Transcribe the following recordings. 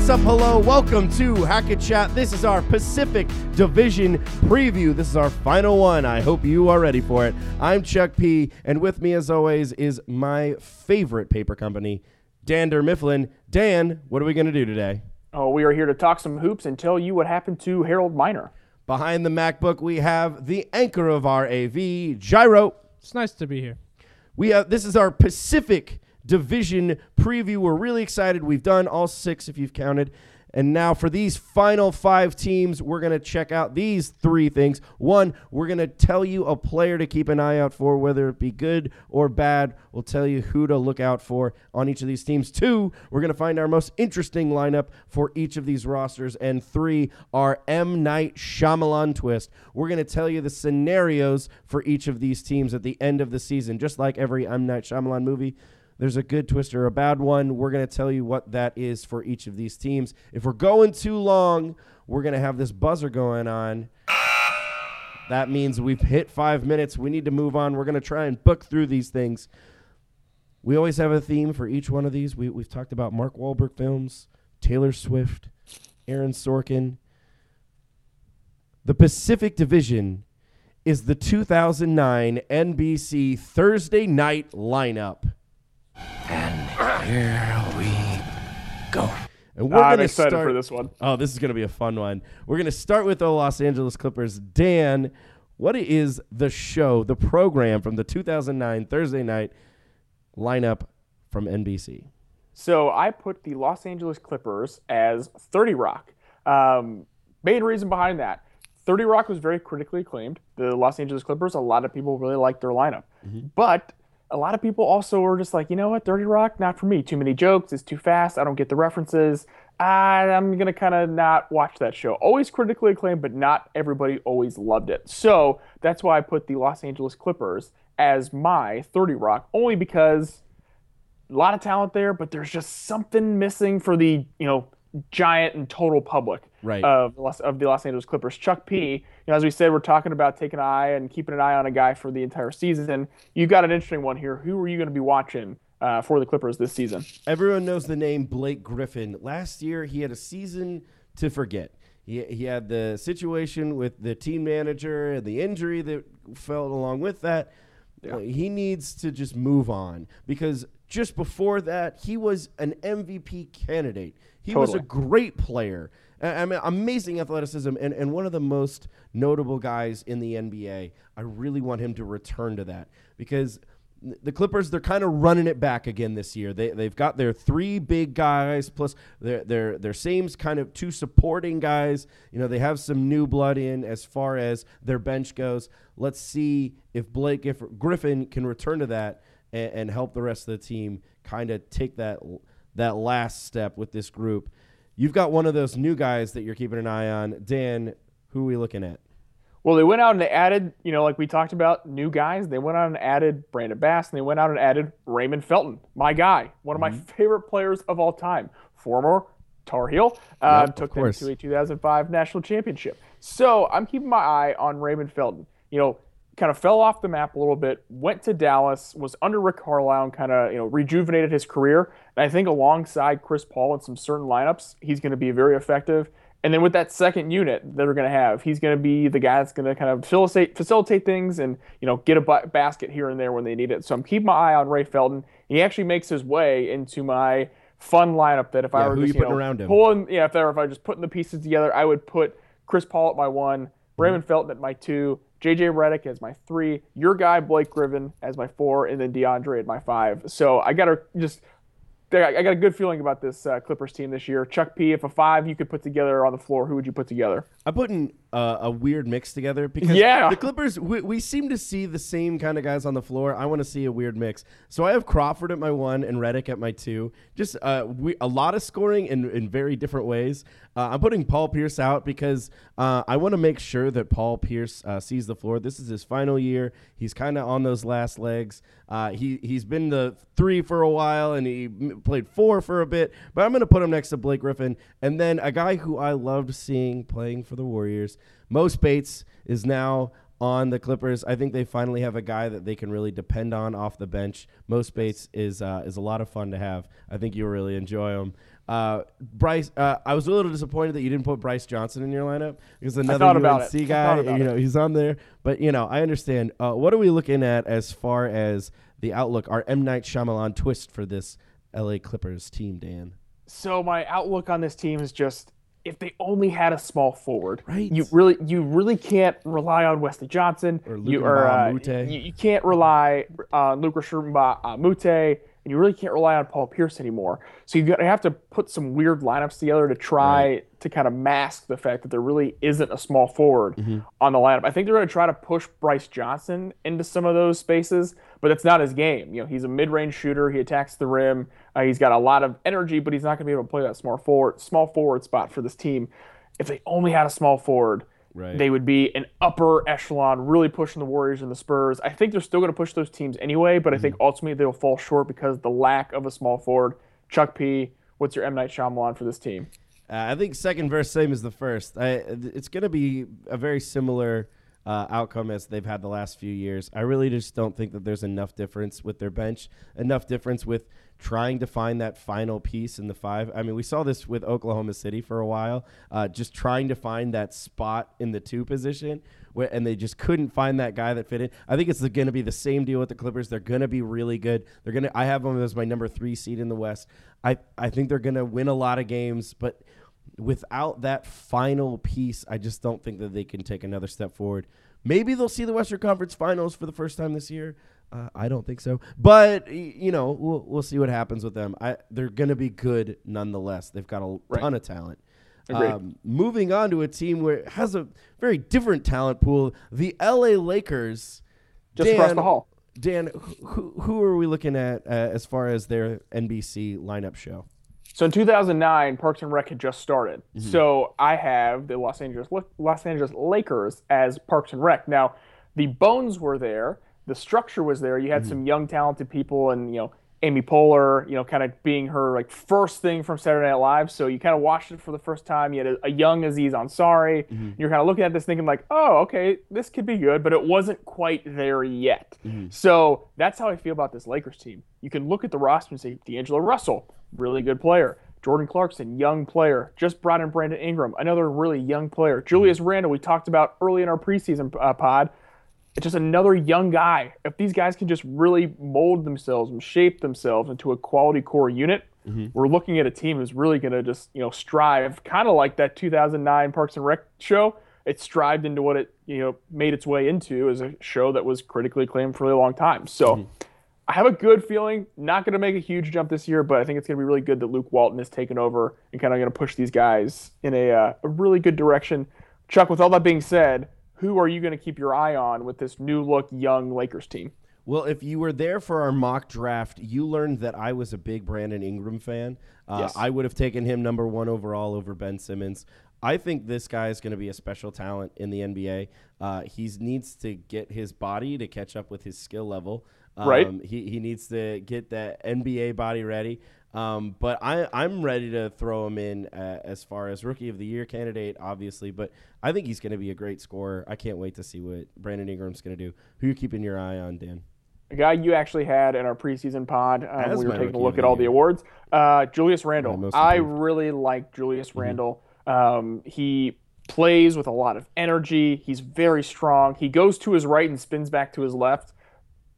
Hey, what's up? Hello. Welcome to Hackett Chat. This is our Pacific Division preview. This is our final one. I hope you are ready for it. I'm Chuck P, and with me, as always, is my favorite paper company, Dander Mifflin. Dan, what are we going to do today? Oh, we are here to talk some hoops and tell you what happened to Harold Miner. Behind the MacBook, we have the anchor of our AV, Gyro. It's nice to be here. We have this is our Pacific Division preview. We're really excited. We've done all six, if you've counted. And now for these final five teams, we're going to check out these three things. One, we're going to tell you a player to keep an eye out for, whether it be good or bad. We'll tell you who to look out for on each of these teams. Two, we're going to find our most interesting lineup for each of these rosters. And three, our M. Night Shyamalan twist. We're going to tell you the scenarios for each of these teams at the end of the season, just like every M. Night Shyamalan movie. There's a good twist or a bad one. We're going to tell you what that is for each of these teams. If we're going too long, we're going to have this buzzer going on. That means we've hit five minutes. We need to move on. We're going to try and book through these things. We always have a theme for each one of these. We, we've talked about Mark Wahlberg films, Taylor Swift, Aaron Sorkin. The Pacific Division is the 2009 NBC Thursday night lineup. And here we go. And we're I'm excited start, for this one. Oh, this is going to be a fun one. We're going to start with the Los Angeles Clippers. Dan, what is the show, the program from the 2009 Thursday night lineup from NBC? So I put the Los Angeles Clippers as 30 Rock. Um, main reason behind that 30 Rock was very critically acclaimed. The Los Angeles Clippers, a lot of people really liked their lineup. But a lot of people also were just like, you know what, 30 Rock, not for me. Too many jokes, it's too fast, I don't get the references. I, I'm to kind of not watch that show. Always critically acclaimed, but not everybody always loved it. So that's why I put the Los Angeles Clippers as my 30 Rock, only because a lot of talent there, but there's just something missing for the you know giant and total public Right. of the Los, of the Los Angeles Clippers. Chuck P. You know, as we said, we're talking about taking an eye and keeping an eye on a guy for the entire season. You got an interesting one here. Who are you going to be watching uh, for the Clippers this season? Everyone knows the name Blake Griffin. Last year, he had a season to forget. He, he had the situation with the team manager and the injury that fell along with that. Uh, he needs to just move on because just before that, he was an MVP candidate. He was a great player. I mean, amazing athleticism and, and one of the most notable guys in the NBA. I really want him to return to that because the Clippers they're kind of running it back again this year. They they've got their three big guys plus their their their same kind of two supporting guys. You know they have some new blood in as far as their bench goes. Let's see if Blake if Griffin can return to that and, and help the rest of the team kind of take that that last step with this group. You've got one of those new guys that you're keeping an eye on, Dan. Who are we looking at? Well, they went out and they added, you know, like we talked about, new guys. They went out and added Brandon Bass, and they went out and added Raymond Felton, my guy, one of my favorite players of all time, former Tar Heel. Uh, Yep, took them to a 2005 national championship. So I'm keeping my eye on Raymond Felton. You know, kind of fell off the map a little bit, went to Dallas, was under Rick Carlisle, and kind of you know rejuvenated his career. And I think alongside Chris Paul in some certain lineups, he's going to be very effective. And then with that second unit that they're going to have, he's going to be the guy that's going to kind of facilitate facilitate things and you know get a bu- basket here and there when they need it. So I'm keeping my eye on Ray Felton. He actually makes his way into my fun lineup that if I were just you you putting know, around him? pulling, yeah, if, there, if I just putting the pieces together, I would put Chris Paul at my one, Mm-hmm. Raymond Felton at my two, JJ Redick as my three, your guy Blake Griffin as my four, and then DeAndre at my five. So I got to just. I got a good feeling about this uh, Clippers team this year. Chuck P, if a five you could put together on the floor, who would you put together? I'm putting uh, a weird mix together because Yeah. the Clippers we, we seem to see the same kind of guys on the floor. I want to see a weird mix. So I have Crawford at my one and Redick at my two. Just uh, we, a lot of scoring in, in very different ways. Uh, I'm putting Paul Pierce out because uh, I want to make sure that Paul Pierce uh, sees the floor. This is his final year. He's kind of on those last legs. Uh, he he's been the three for a while and he m- played four for a bit. But I'm going to put him next to Blake Griffin and then a guy who I loved seeing playing for the Warriors. Mo Speights is now on the Clippers. I think they finally have a guy that they can really depend on off the bench. Most Speights is uh, is a lot of fun to have. I think you'll really enjoy him. Uh, Brice, uh, I was a little disappointed that you didn't put Brice Johnson in your lineup because another UNC it. Guy, you know, it. he's on there. But you know, I understand. Uh, what are we looking at as far as the outlook? Our M Night Shyamalan twist for this LA Clippers team, Dan. So my outlook on this team is just if they only had a small forward, Right. You really, you really can't rely on Wesley Johnson Or you, Luka uh, you, you can't rely on uh, Mute, and you really can't rely on Paul Pierce anymore. So you have to put some weird lineups together to try to kind of mask the fact that there really isn't a small forward Mm-hmm. on the lineup. I think they're going to try to push Brice Johnson into some of those spaces, but that's not his game. You know, he's a mid-range shooter. He attacks the rim. Uh, he's got a lot of energy, but he's not going to be able to play that small forward, small forward spot for this team. If they only had a small forward, Right. they would be an upper echelon, really pushing the Warriors and the Spurs. I think they're still going to push those teams anyway, but I think ultimately they'll fall short because of the lack of a small forward. Chuck P, what's your M Night Shyamalan for this team? Uh, I think second verse same as the first. I, it's going to be a very similar uh, outcome as they've had the last few years. I really just don't think that there's enough difference with their bench, enough difference with trying to find that final piece in the five. I mean, we saw this with Oklahoma City for a while, uh, just trying to find that spot in the two position, and they just couldn't find that guy that fit in. I think it's going to be the same deal with the Clippers. They're going to be really good. They're going to. I have them as my number three seed in the West. I I think they're going to win a lot of games, but without that final piece, I just don't think that they can take another step forward. Maybe they'll see the Western Conference Finals for the first time this year. Uh, I don't think so, but you know we'll we'll see what happens with them. I they're gonna be good nonetheless. They've got a Right. ton of talent. Um, moving on to a team where it has a very different talent pool, the LA Lakers. Just across the hall. Dan, who, who are we looking at uh, as far as their NBC lineup show? So in 2009, Parks and Rec had just started. Mm-hmm. So I have the Los Angeles Los Angeles Lakers as Parks and Rec. Now, the bones were there, the structure was there. You had mm-hmm. some young, talented people, and you know Amy Poehler, you know, kind of being her like first thing from Saturday Night Live. So you kind of watched it for the first time. You had a, a young Aziz Ansari. Mm-hmm. You're kind of looking at this thinking like, oh, okay, this could be good, but it wasn't quite there yet. Mm-hmm. So that's how I feel about this Lakers team. You can look at the roster and say D'Angelo Russell, really good player. Jordan Clarkson, young player. Just brought in Brandon Ingram, another really young player. Mm-hmm. Julius Randle, we talked about early in our preseason uh, pod. It's just another young guy. If these guys can just really mold themselves and shape themselves into a quality core unit, we're looking at a team who's really going to just you know strive, kind of like that 2009 Parks and Rec show. It strived into what it you know made its way into as a show that was critically acclaimed for a really long time. So. I have a good feeling. Not going to make a huge jump this year, but I think it's going to be really good that Luke Walton has taken over and kind of going to push these guys in a, uh, a really good direction. Chuck, with all that being said, who are you going to keep your eye on with this new look young Lakers team? Well, if you were there for our mock draft, you learned that I was a big Brandon Ingram fan. Uh, Yes. I would have taken him number one overall over Ben Simmons. I think this guy is going to be a special talent in the NBA. Uh, he needs to get his body to catch up with his skill level. Um, Right. He, he needs to get that NBA body ready. Um, but I, I'm ready to throw him in uh, as far as rookie of the year candidate, obviously. But I think he's going to be a great scorer. I can't wait to see what Brandon Ingram's going to do. Who you keeping your eye on, Dan? A guy you actually had in our preseason pod. Um, we were taking a look at all the awards. Uh, Julius Randle. I really like Julius Randle. Um, he plays with a lot of energy. He's very strong. He goes to his right and spins back to his left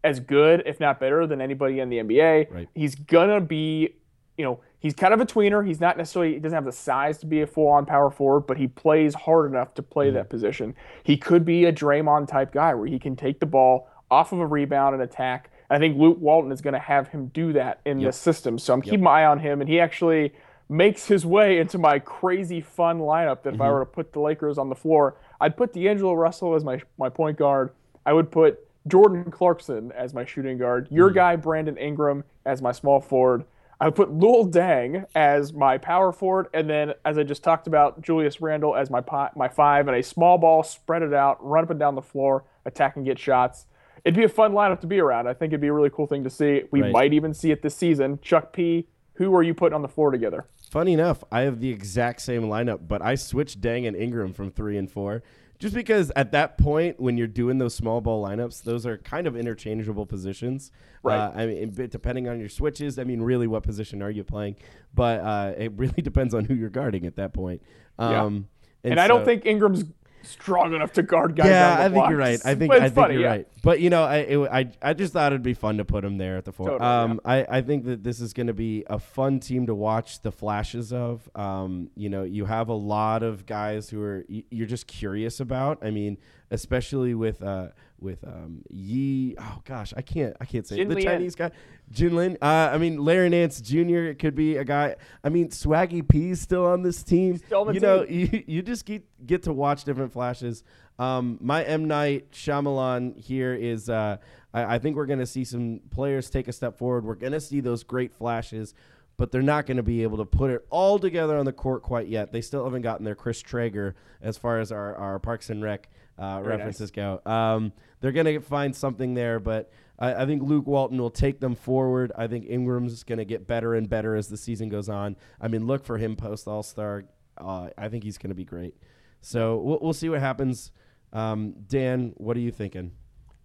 as good, if not better, than anybody in the NBA. Right. He's gonna be, you know, he's kind of a tweener. He's not necessarily he doesn't have the size to be a full-on power forward, but he plays hard enough to play mm-hmm. that position. He could be a Draymond type guy where he can take the ball off of a rebound and attack. I think Luke Walton is going to have him do that in this system. So I'm keeping my eye on him, and he actually makes his way into my crazy fun lineup. That if I mm-hmm. were to put the Lakers on the floor, I'd put D'Angelo Russell as my my point guard. I would put Jordan Clarkson as my shooting guard. Your mm-hmm. guy Brandon Ingram as my small forward. I would put Luol Deng as my power forward, and then as I just talked about, Julius Randle as my my five, and a small ball, spread it out, run up and down the floor, attack and get shots. It'd be a fun lineup to be around. I think it'd be a really cool thing to see. We Right. might even see it this season. Chuck P, who are you putting on the floor together? Funny enough, I have the exact same lineup, but I switched Dang and Ingram from three and four just because at that point when you're doing those small ball lineups, those are kind of interchangeable positions. Right. Uh, I mean, depending on your switches, I mean, really, what position are you playing? But uh, it really depends on who you're guarding at that point. Yeah. Um, And, I don't think Ingram's strong enough to guard guys. Yeah, I think you're right. I think I think funny, you're yeah. right. But you know, I it, I I just thought it'd be fun to put him there at the four. Totally, um, I I think that this is going to be a fun team to watch the flashes of. Um, you know, you have a lot of guys who are you're just curious about. I mean, especially with uh with um Yi. Oh gosh, I can't I can't say. Jin the Lian. Chinese guy. Jinlin. Uh, I mean, Larry Nance Jr. It could be a guy. I mean, Swaggy P's still on this team. Still on you know, team. you, you just get get to watch different flashes. Um, my M Night Shyamalan here is. Uh, I, I think we're going to see some players take a step forward. We're going to see those great flashes, but they're not going to be able to put it all together on the court quite yet. They still haven't gotten their Chris Traeger as far as our, our Parks and Rec uh, Very references go. Um, they're going to find something there, but I, I think Luke Walton will take them forward. I think Ingram's going to get better and better as the season goes on. I mean, look for him post All Star. Uh, I think he's going to be great. So we'll, we'll see what happens. Um, Dan, what are you thinking?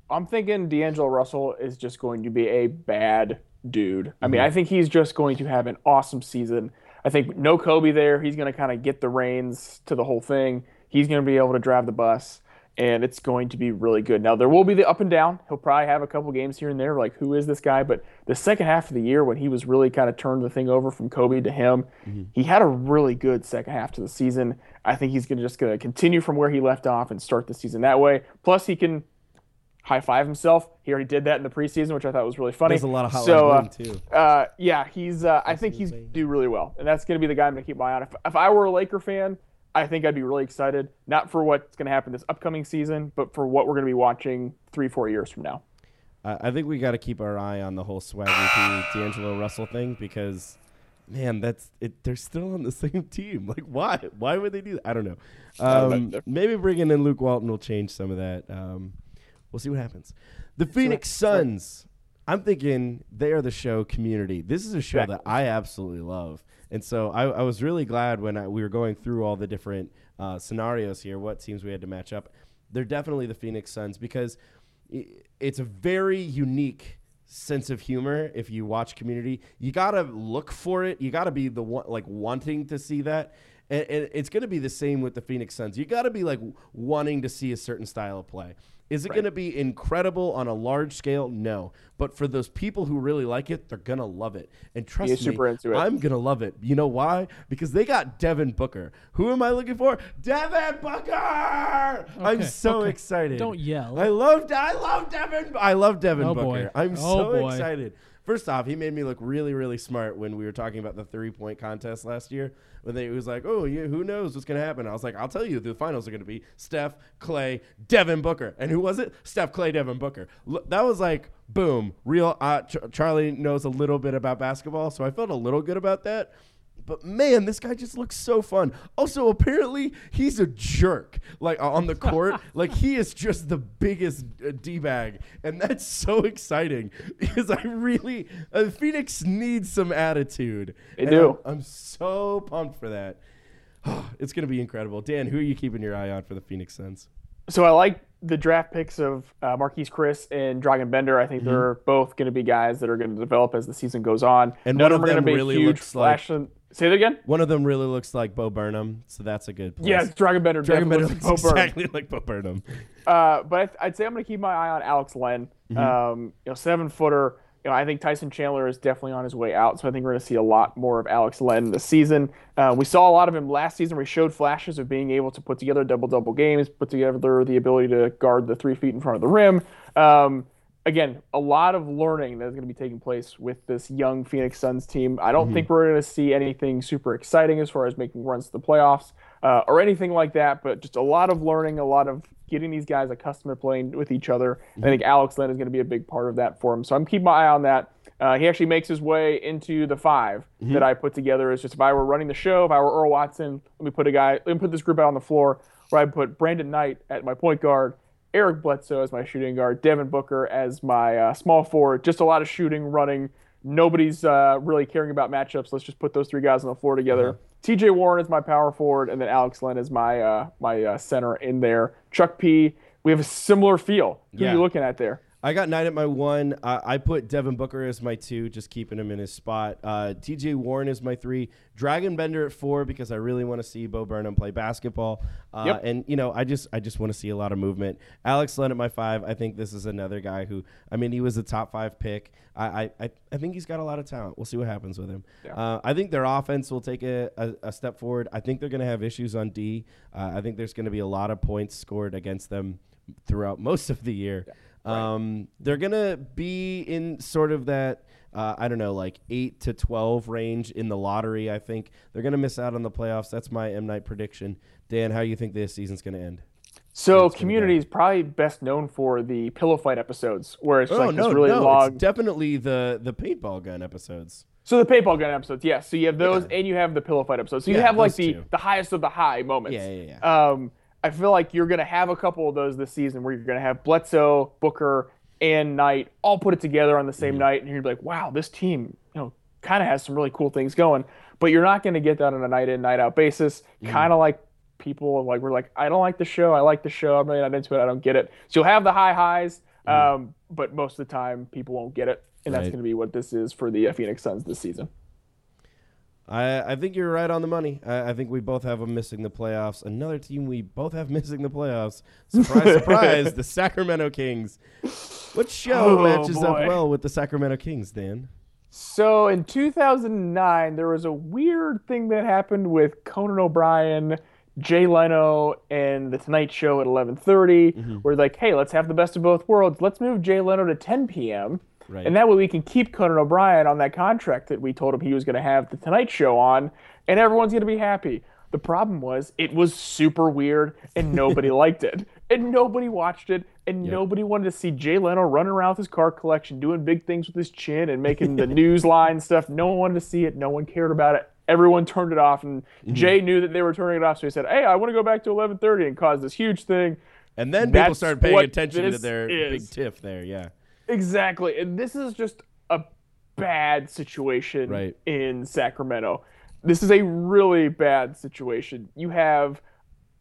I'm thinking D'Angelo Russell is just going to be a bad dude. I Mm-hmm. mean, I think he's just going to have an awesome season. I think no Kobe there. He's going to kind of get the reins to the whole thing. He's going to be able to drive the bus, and it's going to be really good. Now, there will be the up and down. He'll probably have a couple games here and there, like, who is this guy? But the second half of the year, when he was really kind of turned the thing over from Kobe to him, he had a really good second half to the season. I think he's gonna just going to continue from where he left off and start the season that way. Plus, he can high five himself. He already did that in the preseason, which I thought was really funny. There's a lot of hotline so, uh, too. Uh, yeah, he's. Uh, I think he's do really well, and that's going to be the guy I'm going to keep my eye on. If, if I were a Laker fan, I think I'd be really excited, not for what's going to happen this upcoming season, but for what we're going to be watching three, four years from now. I I think we got to keep our eye on the whole Swaggy P D'Angelo Russell thing because, man, that's it. They're still on the same team. Like, why? Why would they do that? I don't know. Um, maybe bringing in Luke Walton will change some of that. Um, we'll see what happens. The Phoenix Suns. I'm thinking they are the show community. This is a show that I absolutely love. And so I, I was really glad when I, we were going through all the different uh, scenarios here, what teams we had to match up. They're definitely the Phoenix Suns because it's a very unique sense of humor if you watch community you gotta look for it you gotta be the one like wanting to see that and, and it's gonna be the same with the phoenix suns you gotta be like wanting to see a certain style of play is it gonna be incredible on a large scale? No. But for those people who really like it they're gonna love it. And trust me into it. i'm gonna love it. You know why? Because they got devin booker. Who am i looking for? Devin booker! I'm so okay. excited. Don't yell. i love i love devin i love devin Oh, booker. Boy. i'm Oh, so boy. excited First off, he made me look really, really smart when we were talking about the three point contest last year. When they, was like, oh, yeah, who knows what's going to happen? I was like, I'll tell you, the finals are going to be Steph, Klay, Devin Booker. And who was it? Steph, Klay, Devin Booker. Look, that was like, boom, real. Uh, Ch- Charlie knows a little bit about basketball, so I felt a little good about that. But man, this guy just looks so fun. Also, apparently, he's a jerk. Like on the court, like he is just the biggest uh, d bag, and that's so exciting because I really uh, Phoenix needs some attitude. They do. I'm, I'm so pumped for that. it's gonna be incredible. Dan, who are you keeping your eye on for the Phoenix Suns? So I like the draft picks of uh, Marquese Chriss and Dragan Bender. I think Mm-hmm. they're both going to be guys that are going to develop as the season goes on. And None one of are gonna them be really huge looks like- flash. Say that again. One of them really looks like Bo Burnham, so that's a good. Place. Yeah, Dragan Bender. Dragan Bender looks looks Bo Burnham. exactly like Bo Burnham. Uh, but I th- I'd say I'm going to keep my eye on Alex Len. Mm-hmm. Um, you know, seven footer. You know, I think Tyson Chandler is definitely on his way out, so I think we're going to see a lot more of Alex Len this season. Uh, we saw a lot of him last season. where he showed flashes of being able to put together double double games, put together the ability to guard the three feet in front of the rim. Um, again, a lot of learning that is going to be taking place with this young Phoenix Suns team. I don't think we're going to see anything super exciting as far as making runs to the playoffs uh, or anything like that, but just a lot of learning, a lot of getting these guys accustomed to playing with each other. I think Alex Len is going to be a big part of that for him. So I'm keeping my eye on that. Uh, he actually makes his way into the 5 that I put together. It's just if I were running the show, if I were Earl Watson, let me put a guy, let me put this group out on the floor where I put Brandon Knight at my point guard, Eric Bledsoe as my shooting guard, Devin Booker as my uh, small forward. Just a lot of shooting, running, Nobody's uh, really caring about matchups. Let's just put those three guys on the floor together. Uh-huh. T.J. Warren is my power forward, and then Alex Len is my uh, my uh, center in there. Chuck P. We have a similar feel. Who Yeah. are you looking at there? I got nine at my one. I, I put Devin Booker as my two, just keeping him in his spot. Uh, TJ Warren is my three. Dragan Bender at four because I really want to see Bo Burnham play basketball. Uh, Yep. And you know, I just I just want to see a lot of movement. Alex Len at my five. I think this is another guy who I mean he was a top five pick. I I, I, think he's got a lot of talent. We'll see what happens with him. Yeah. Uh, I think their offense will take a, a, a step forward. I think they're going to have issues on D. Uh, I think there's going to be a lot of points scored against them throughout most of the year. Um, they're gonna be in sort of that uh, I don't know, like eight to twelve range in the lottery. I think they're gonna miss out on the playoffs. That's my M Night prediction. Dan, how do you think this season's gonna end? So It's Community is probably best known for the pillow fight episodes, where it's oh like no, this really no, long. it's definitely the the paintball gun episodes. So the paintball gun episodes, yes. So you have those, and you have the pillow fight episodes. So you Yeah, have like the two. the highest of the high moments. Yeah, yeah, yeah. Um, I feel like you're gonna have a couple of those this season where you're gonna have Bledsoe, Booker, and Knight all put it together on the same Mm-hmm. night, and you're like, wow, this team, you know, kind of has some really cool things going. But you're not gonna get that on a night in, night out basis. Mm-hmm. Kind of like people like we're like, I don't like the show, I like the show, I'm really not into it, I don't get it. So you'll have the high highs, um, but most of the time people won't get it, and that's Mm-hmm. Gonna be what this is for the uh, Phoenix Suns this season. I, I think you're right on the money. I, I think we both have them missing the playoffs. Another team we both have missing the playoffs. Surprise, surprise, the Sacramento Kings. What show Oh, matches up well with the Sacramento Kings, Dan? So in 2009, there was a weird thing that happened with Conan O'Brien, Jay Leno, and The Tonight Show at 11:30, Mm-hmm. where like, hey, let's have the best of both worlds. Let's move Jay Leno to 10 p.m. Right. And that way we can keep Conan O'Brien on that contract that we told him he was going to have The Tonight Show on, and everyone's going to be happy. The problem was it was super weird and nobody liked it. And nobody watched it and nobody wanted to see Jay Leno running around with his car collection, doing big things with his chin and making the news line stuff. No one wanted to see it. No one cared about it. Everyone turned it off and Mm-hmm. Jay knew that they were turning it off, so he said, "Hey, I want to go back to 11:30 and cause this huge thing." And then people started paying attention to their big tiff there. Yeah. Exactly. And this is just a bad situation Right. in Sacramento. This is a really bad situation. You have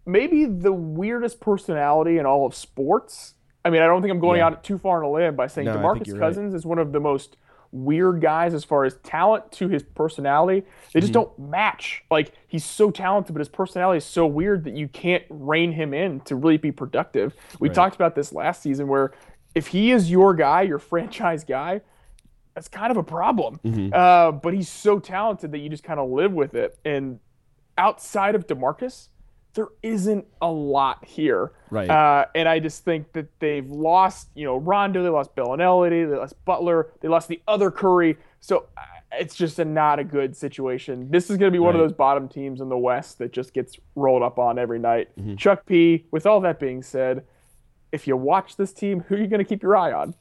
maybe the weirdest personality in all of sports. I mean, I don't think I'm going Yeah. out too far on a limb by saying No, DeMarcus you're right. Cousins is one of the most weird guys as far as talent to his personality. They Mm-hmm. just don't match. Like he's so talented, but his personality is so weird that you can't rein him in to really be productive. We Right. talked about this last season where if he is your guy, your franchise guy, that's kind of a problem. Mm-hmm. Uh, but he's so talented that you just kind of live with it. And outside of Demarcus, there isn't a lot here. Right. Uh, and I just think that they've lost, you know, Rondo, they lost Belinelli, they lost Butler, they lost the other Curry. So uh, it's just a not a good situation. This is going to be one of those bottom teams in the West that just gets rolled up on every night. Mm-hmm. Chuck P. With all that being said, if you watch this team, who are you going to keep your eye on?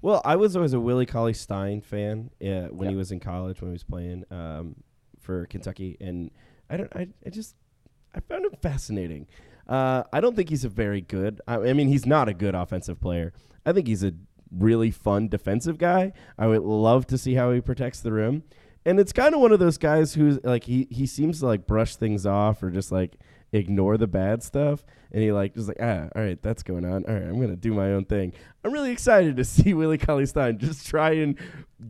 Well, I was always a Willie Cauley Stein fan uh, when he was in college when he was playing um, for Kentucky, and I don't. I, I just I found him fascinating. Uh, I don't think he's a very good. I, I mean, he's not a good offensive player. I think he's a really fun defensive guy. I would love to see how he protects the rim, and it's kind of one of those guys who's like he he seems to like brush things off or just like ignore the bad stuff and he like just like ah all right that's going on. All right i'm gonna do my own thing. I'm really excited to see willie Cauley Stein just try and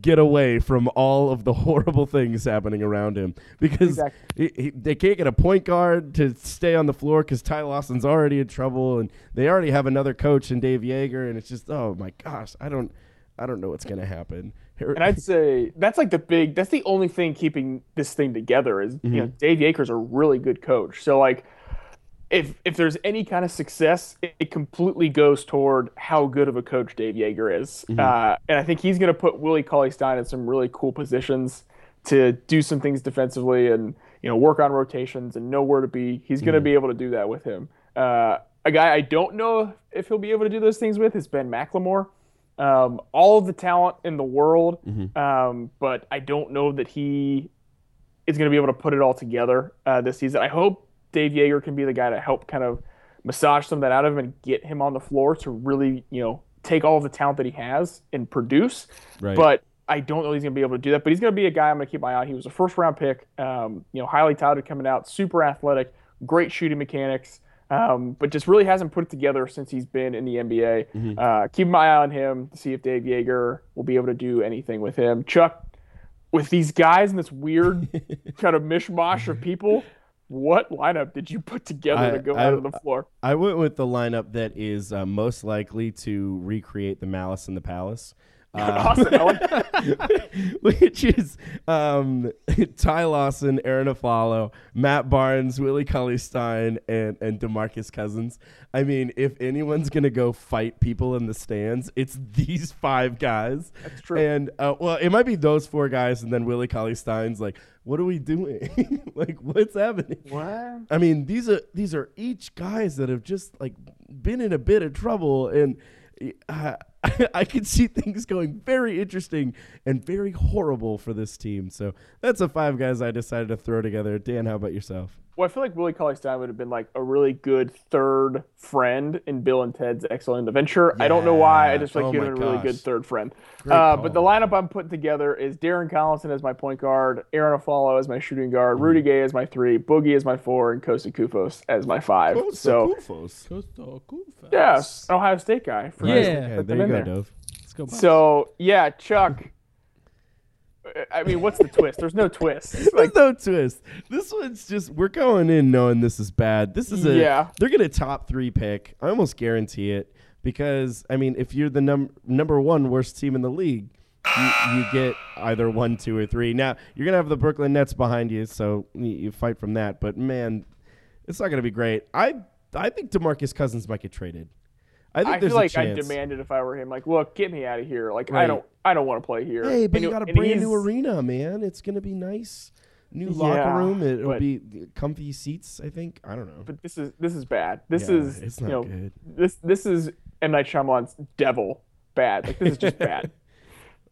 get away from all of the horrible things happening around him because Exactly. he, he, they can't get a point guard to stay on the floor because Ty Lawson's already in trouble and they already have another coach in Dave Joerger and it's just oh my gosh I don't I don't know what's gonna happen And I'd say that's like the big. That's the only thing keeping this thing together is you know Dave Joerger's a really good coach. So like, if if there's any kind of success, it, it completely goes toward how good of a coach Dave Joerger is. Uh, and I think he's going to put Willie Cauley Stein in some really cool positions to do some things defensively and you know work on rotations and know where to be. He's going to be able to do that with him. Uh, a guy I don't know if he'll be able to do those things with is Ben McLemore um, all of the talent in the world, um, but I don't know that he is going to be able to put it all together uh, this season. I hope Dave Joerger can be the guy to help kind of massage some of that out of him and get him on the floor to really, you know, take all of the talent that he has and produce. Right. But I don't know he's going to be able to do that, but he's going to be a guy I'm going to keep my eye on. He was a first round pick, um, you know, highly touted coming out, super athletic, great shooting mechanics, um, but just really hasn't put it together since he's been in the NBA. Mm-hmm. Uh, keep my eye on him to see if Dave Joerger will be able to do anything with him. Chuck, with these guys and this weird kind of mishmash of people, what lineup did you put together I- to go I- out of the floor? I went with the lineup that is uh, most likely to recreate the Malice in the Palace. Uh, I like which is um, Ty Lawson, Arron Afflalo, Matt Barnes, Willie Cauley Stein, and, and Demarcus Cousins. I mean, if anyone's going to go fight people in the stands, it's these five guys. That's true. And, uh, well, it might be those four guys, and then Willie Cauley Stein's like, what are we doing? like, what's happening? what? I mean, these are these are each guys that have just like been in a bit of trouble, and uh, I could see things going very interesting and very horrible for this team. So that's the five guys I decided to throw together. Dan, how about yourself? Well, I feel like Willie Cauley Stein would have been like a really good third friend in Bill and Ted's Excellent Adventure. I don't know why. I just feel like Oh he'd my have a really good third friend. Uh, but the lineup I'm putting together is Darren Collison as my point guard, Arron Afflalo as my shooting guard, Rudy Gay as my three, Boogie as my four, and Kosta Koufos as my five. so, yeah, an Ohio State guy. For Yeah. nice to Okay, put there you in go, Dove. Let's go. Bucks. So, yeah, Chuck. Uh, I mean, what's the twist? There's no twist. There's no twist. This one's just we're going in knowing this is bad. This is a Yeah. They're gonna top three pick. I almost guarantee it because I mean, if you're the num- number one worst team in the league, you, you get either one, two, or three. Now you're gonna have the Brooklyn Nets behind you, so you, you fight from that. But man, it's not gonna be great. I I think Demarcus Cousins might get traded. I I feel like I demanded if I were him, like, look, get me out of here. Like, I don't, I don't want to play here. Hey, but And you got a brand new arena, man. It's gonna be nice. New Yeah, locker room. It'll but- be comfy seats. I think. I don't know. But this is this is bad. This Yeah, is it's you not know good. this this is M Night Shyamalan's Devil bad. Like this is just bad.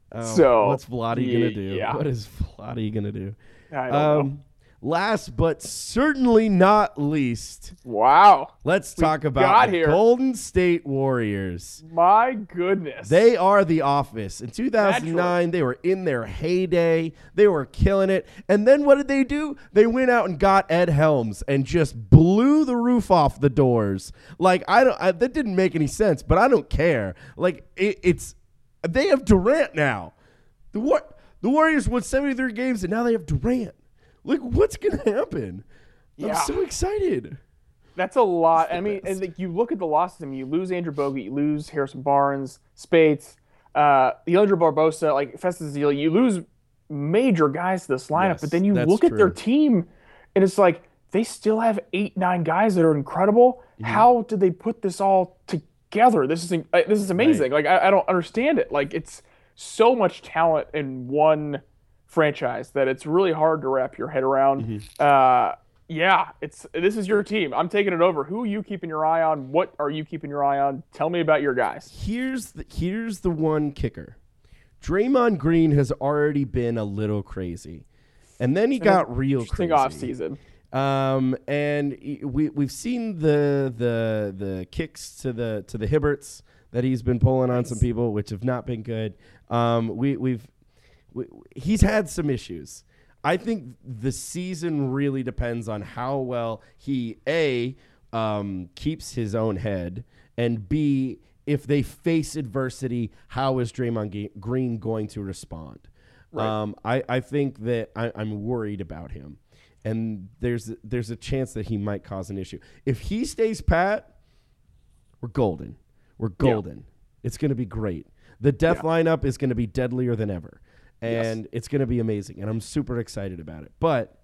Oh, So, what's Vlade gonna do? yeah. What is Vlade gonna do? I don't know. Um, Last but certainly not least, Wow, let's talk about the. Golden State Warriors. my goodness. They are the office. In 2009, they were in their heyday. They were killing it. And then what did they do? They went out and got Ed Helms and just blew the roof off the doors. Like I don't I, that didn't make any sense, but I don't care. Like it, it's they have Durant now. The war, the Warriors won 73 games and now they have Durant. Like what's going to happen? Yeah. I'm so excited. That's a lot. I mean, best. and like you look at the losses. I mean, you lose Andrew Bogut, you lose Harrison Barnes, Speights, uh, Leandro Barbosa, like Festus Ezeli. You lose major guys to this lineup, Yes, but then you that's look at their team, and it's like they still have eight, nine guys that are incredible. Mm-hmm. How did they put this all together? This is uh, this is amazing. Like I, I don't understand it. Like it's so much talent in one franchise that it's really hard to wrap your head around. Mm-hmm. Uh, yeah, it's this is your team. I'm taking it over. Who are you keeping your eye on? What are you keeping your eye on? Tell me about your guys. here's the here's the one kicker. Draymond Green has already been a little crazy, and then he got real crazy. off season. Um, and we we've seen the the the kicks to the to the Hibberts that he's been pulling on some people, which have not been good. Um, we we've we, he's had some issues. I think the season really depends on how well he a um, keeps his own head, and b if they face adversity, how is Draymond Green going to respond? Um, I, I think that I, I'm worried about him, and there's there's a chance that he might cause an issue. If he stays pat, we're golden. We're golden. It's going to be great. The death lineup is going to be deadlier than ever, and it's going to be amazing. And I'm super excited about it. But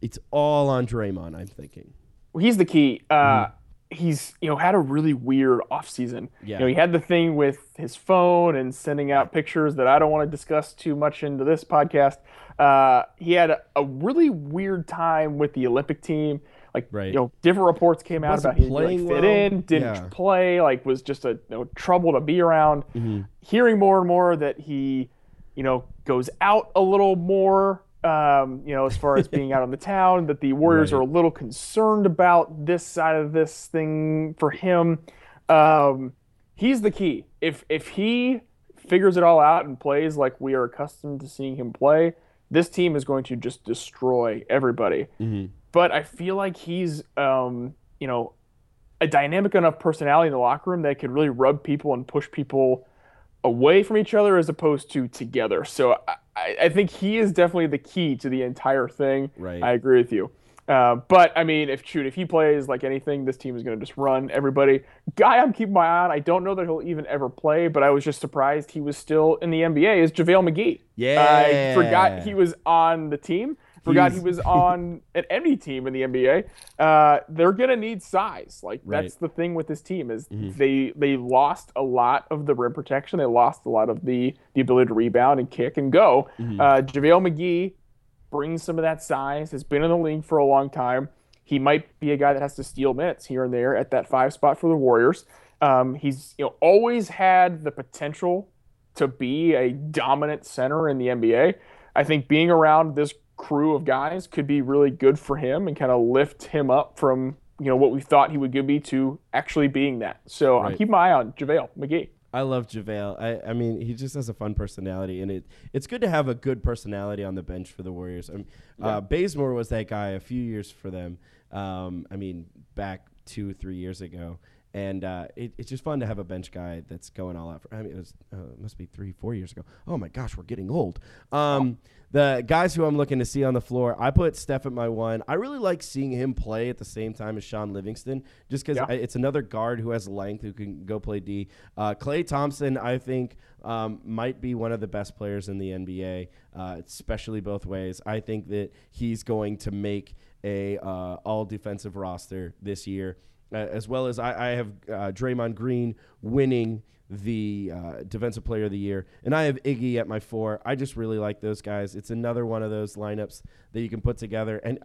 it's all on Draymond. I'm thinking. Well, he's the key. Uh, He's you know had a really weird offseason. Yeah. You know he had the thing with his phone and sending out pictures that I don't want to discuss too much into this podcast. Uh, he had a, a really weird time with the Olympic team. Like Right. you know different reports came out about he didn't like, fit well. in, didn't Yeah. play, like was just a you know, trouble to be around. Mm-hmm. Hearing more and more that he you know goes out a little more um, you know, as far as being out on the town, that the Warriors Right. are a little concerned about this side of this thing for him. Um, he's the key. If if he figures it all out and plays like we are accustomed to seeing him play, this team is going to just destroy everybody. Mm-hmm. But I feel like he's, um, you know, a dynamic enough personality in the locker room that could really rub people and push people away from each other as opposed to together. So I, I think he is definitely the key to the entire thing. Right. I agree with you. Uh, but I mean, if shoot, if he plays like anything, this team is going to just run everybody. Guy, I'm keeping my eye on. I don't know that he'll even ever play, but I was just surprised he was still in the NBA. Is JaVale McGee? Yeah, I forgot he was on the team. Forgot he was on an any team in the NBA. Uh, they're gonna need size. Like Right. Mm-hmm. that's the thing with this team is they they lost a lot of the rim protection. They lost a lot of the the ability to rebound and kick and go. Mm-hmm. Uh, JaVale McGee brings some of that size. Has been in the league for a long time. He might be a guy that has to steal minutes here and there at that five spot for the Warriors. Um, he's you know always had the potential to be a dominant center in the NBA. I think being around this crew of guys could be really good for him and kind of lift him up from you know what we thought he would be to actually being that. So I'm Right. keeping my eye on JaVale McGee. I love JaVale. I, I mean, he just has a fun personality, and it it's good to have a good personality on the bench for the Warriors. I mean, uh, Bazemore was that guy a few years for them. Um, I mean, back two, three years ago. And uh, it, it's just fun to have a bench guy that's going all out. For, I mean, it was uh, must be three, four years ago. Oh my gosh, we're getting old. Um, the guys who I'm looking to see on the floor, I put Steph at my one. I really like seeing him play at the same time as Shaun Livingston, just because Yeah. it's another guard who has length who can go play D. Uh, Klay Thompson, I think, um, might be one of the best players in the NBA, uh, especially both ways. I think that he's going to make a uh, all defensive roster this year, as well as I, I have uh, Draymond Green winning the uh, defensive player of the year, and I have Iggy at my four. I just really like those guys. It's another one of those lineups that you can put together, and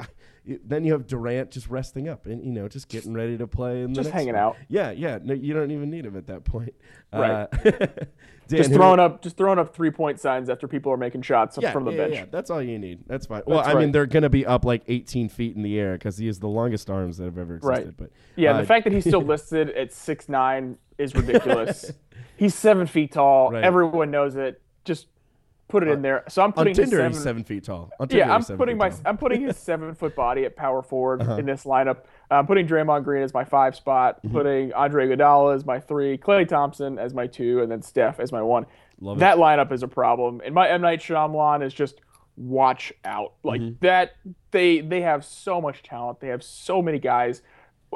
then you have Durant just resting up and you know just getting ready to play and Just hanging out. Yeah, yeah. No, you don't even need him at that point. Right. Uh, Dan, Just who- throwing up just throwing up three point signs after people are making shots yeah, from the yeah, bench. yeah, that's all you need. That's fine. well, That's I mean, they're going to be up like 18 feet in the air because he has the longest arms that have ever existed. Right. But Yeah, uh, the fact that he's still listed at six nine is ridiculous. He's seven feet tall. Right. Everyone knows it. Just put it in there. So I'm on putting his Tinder, seven, he's seven feet tall. On Tinder, Yeah, I'm putting my tall. I'm putting his seven foot body at power forward Uh-huh. in this lineup. I'm putting Draymond Green as my five spot, Mm-hmm. putting Andre Iguodala as my three, Klay Thompson as my two, and then Steph as my one. Love it. that lineup is a problem, and my M Night Shyamalan is just watch out. Like Mm-hmm. that, they they have so much talent. They have so many guys.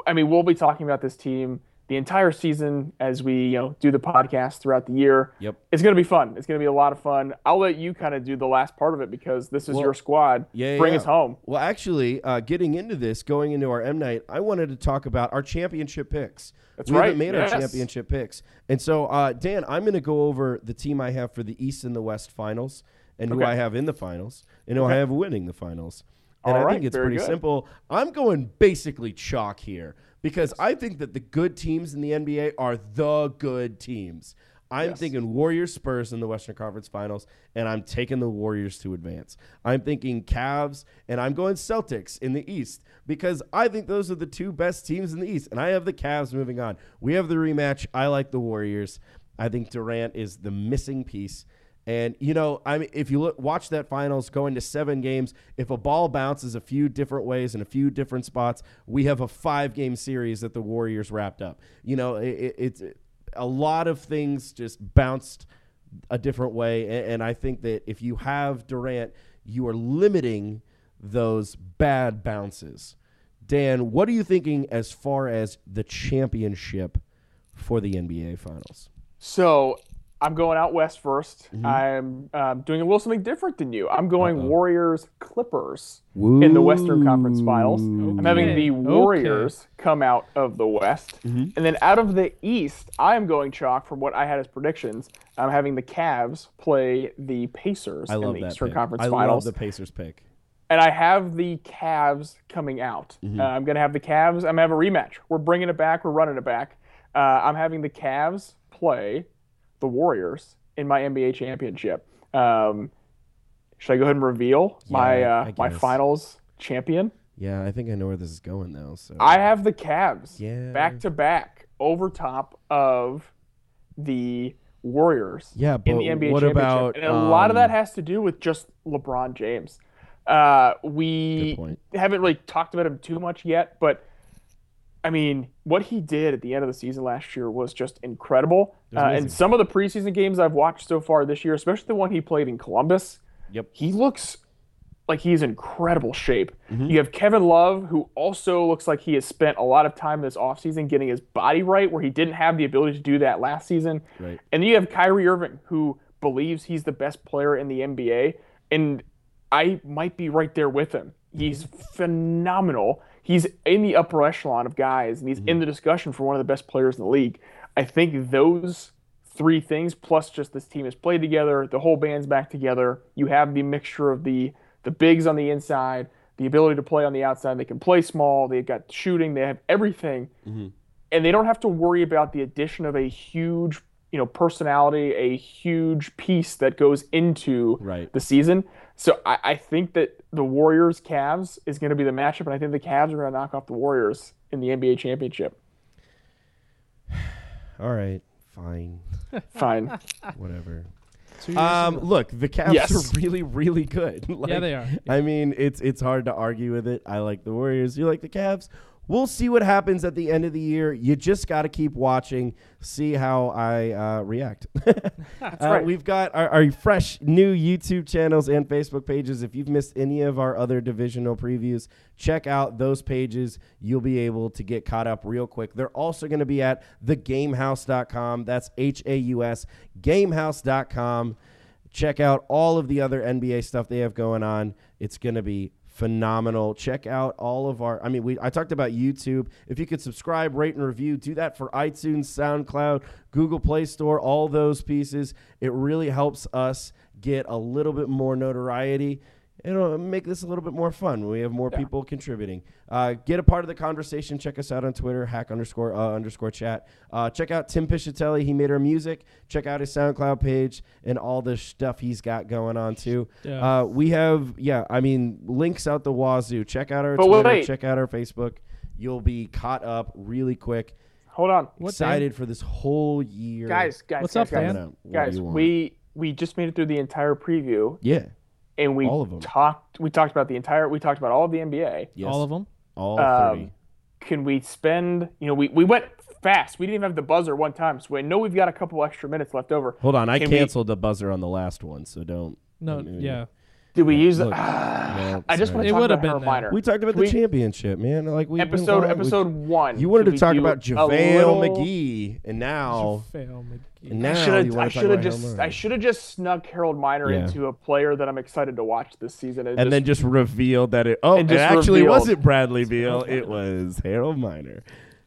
I mean, we'll be talking about this team the entire season as we you know do the podcast throughout the year. Yep. It's gonna be fun. It's gonna be a lot of fun. I'll let you kind of do the last part of it because this is Well, your squad. Yeah, Bring yeah. us home. Well, actually, uh, getting into this, going into our M night, I wanted to talk about our championship picks. That's we right, haven't made yes. our championship picks, and so uh, Dan, I'm going to go over the team I have for the East and the West finals, and who I have in the finals, and who I have winning the finals. And All I right, think it's pretty good. simple. I'm going basically chalk here because I think that the good teams in the NBA are the good teams. I'm Yes. thinking Warriors Spurs in the Western Conference Finals, and I'm taking the Warriors to advance. I'm thinking Cavs, and I'm going Celtics in the East because I think those are the two best teams in the East, and I have the Cavs moving on. We have the rematch. I like the Warriors. I think Durant is the missing piece. And you know, I mean, if you look, watch that finals going to seven games, if a ball bounces a few different ways in a few different spots, we have a five-game series that the Warriors wrapped up. You know, it, it, it's a lot of things just bounced a different way, and, and I think that if you have Durant, you are limiting those bad bounces. Dan, what are you thinking as far as the championship for the NBA Finals? So I'm going out west 1st Mm-hmm. I'm um, doing a little something different than you. I'm going Warriors Clippers in the Western Conference Finals. I'm having the Okay. Warriors come out of the West, Mm-hmm. and then out of the East, I am going chalk from what I had as predictions. I'm having the Cavs play the Pacers I in the Eastern pick. Conference I Finals love the Pacers pick. and I have the Cavs coming out. Mm-hmm. Uh, I'm going to have the Cavs. I'm going to have a rematch. We're bringing it back. We're running it back. Uh, I'm having the Cavs play the Warriors in my NBA championship. Um, should I go ahead and reveal my uh, my finals champion? Yeah, I think I know where this is going now. So I have the Cavs Yeah. back to back over top of the Warriors Yeah, in the NBA what championship. about, and a lot of that um, has to do with just LeBron James. Uh, we haven't really talked about him too much yet, but I mean, what he did at the end of the season last year was just incredible. Was Uh, and some of the preseason games I've watched so far this year, especially the one he played in Columbus, Yep. he looks like he's in incredible shape. Mm-hmm. You have Kevin Love, who also looks like he has spent a lot of time this offseason getting his body right, where he didn't have the ability to do that last season. Right. And then you have Kyrie Irving, who believes he's the best player in the NBA. And I might be right there with him. He's phenomenal. He's in the upper echelon of guys, and he's in mhm. the discussion for one of the best players in the league. I think those three things, plus just this team has played together, the whole band's back together. You have the mixture of the the bigs on the inside, the ability to play on the outside. They can play small. They've got shooting. They have everything mm-hmm. and they don't have to worry about the addition of a huge you know personality a huge piece that goes into Right. the season so I, I think that the warriors Cavs is going to be the matchup and i think the Cavs are going to knock off the warriors in the nba championship All right. Fine. fine Whatever. Two years in a Um, look, the Cavs Yes. are really, really good. Like, yeah, they are. I mean, it's it's hard to argue with it. I like the Warriors. You like the Cavs. We'll see what happens at the end of the year. You just got to keep watching, see how I uh, react. That's right. We've got our, our fresh new YouTube channels and Facebook pages. If you've missed any of our other divisional previews, check out those pages. You'll be able to get caught up real quick. They're also going to be at thegamehaus.com. That's H A U S, gamehouse.com check out all of the other NBA stuff they have going on. It's going to be phenomenal. Check out all of our I mean we I talked about YouTube. If you could subscribe, rate and review, do that for iTunes, SoundCloud, Google Play Store, all those pieces. It really helps us get a little bit more notoriety. It'll make this a little bit more fun. when We have more people contributing. Uh, get a part of the conversation. Check us out on Twitter, hack underscore uh, underscore chat. Uh, check out Tim Piscitelli. He made our music. Check out his SoundCloud page and all the stuff he's got going on too. Yeah. Uh, we have, yeah, I mean, links out the wazoo. Check out our But Twitter. wait. Check out our Facebook. You'll be caught up really quick. hold on What, Excited for this whole year. guys guys What's guys, up, guys, Dan? Guys we we just made it through the entire preview yeah, and we All of 'em. talked we talked about the entire we talked about all of the nba yes, All of them. all Um, thirty. can we spend you know we, we went fast we didn't even have the buzzer one time so i know we've got a couple extra minutes left over Hold on, I can we- canceled the buzzer on the last one, so don't. No, I mean, yeah. Did we use Look, ah, it no, i just sorry. want to talk would've about been uh, Harold that. Miner. We talked about the We- championship, man. Like we moved episode. We- episode one You wanted to talk about a JaVale little- McGee, and now, Fail McGee. and now I should've, I should have just. I should have just snuck Harold Miner Yeah. into a player that I'm excited to watch this season, and, and just, then just revealed that it. Oh, it actually revealed. wasn't Bradley Beal. It was Harold Miner.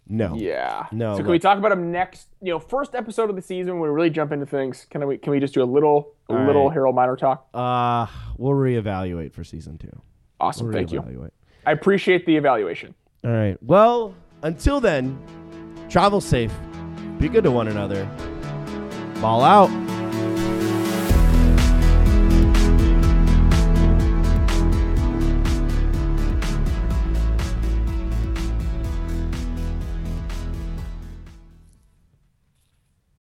No. yeah. No, So can we talk about him next? You know, first episode of the season when we really jump into things. Can we? Can we just do a little, a All little right. Harold Miner talk? Uh, we'll reevaluate for season two. Awesome. We'll Thank you. I appreciate the evaluation. All right. Well, until then, travel safe. Be good to one another. Ball out.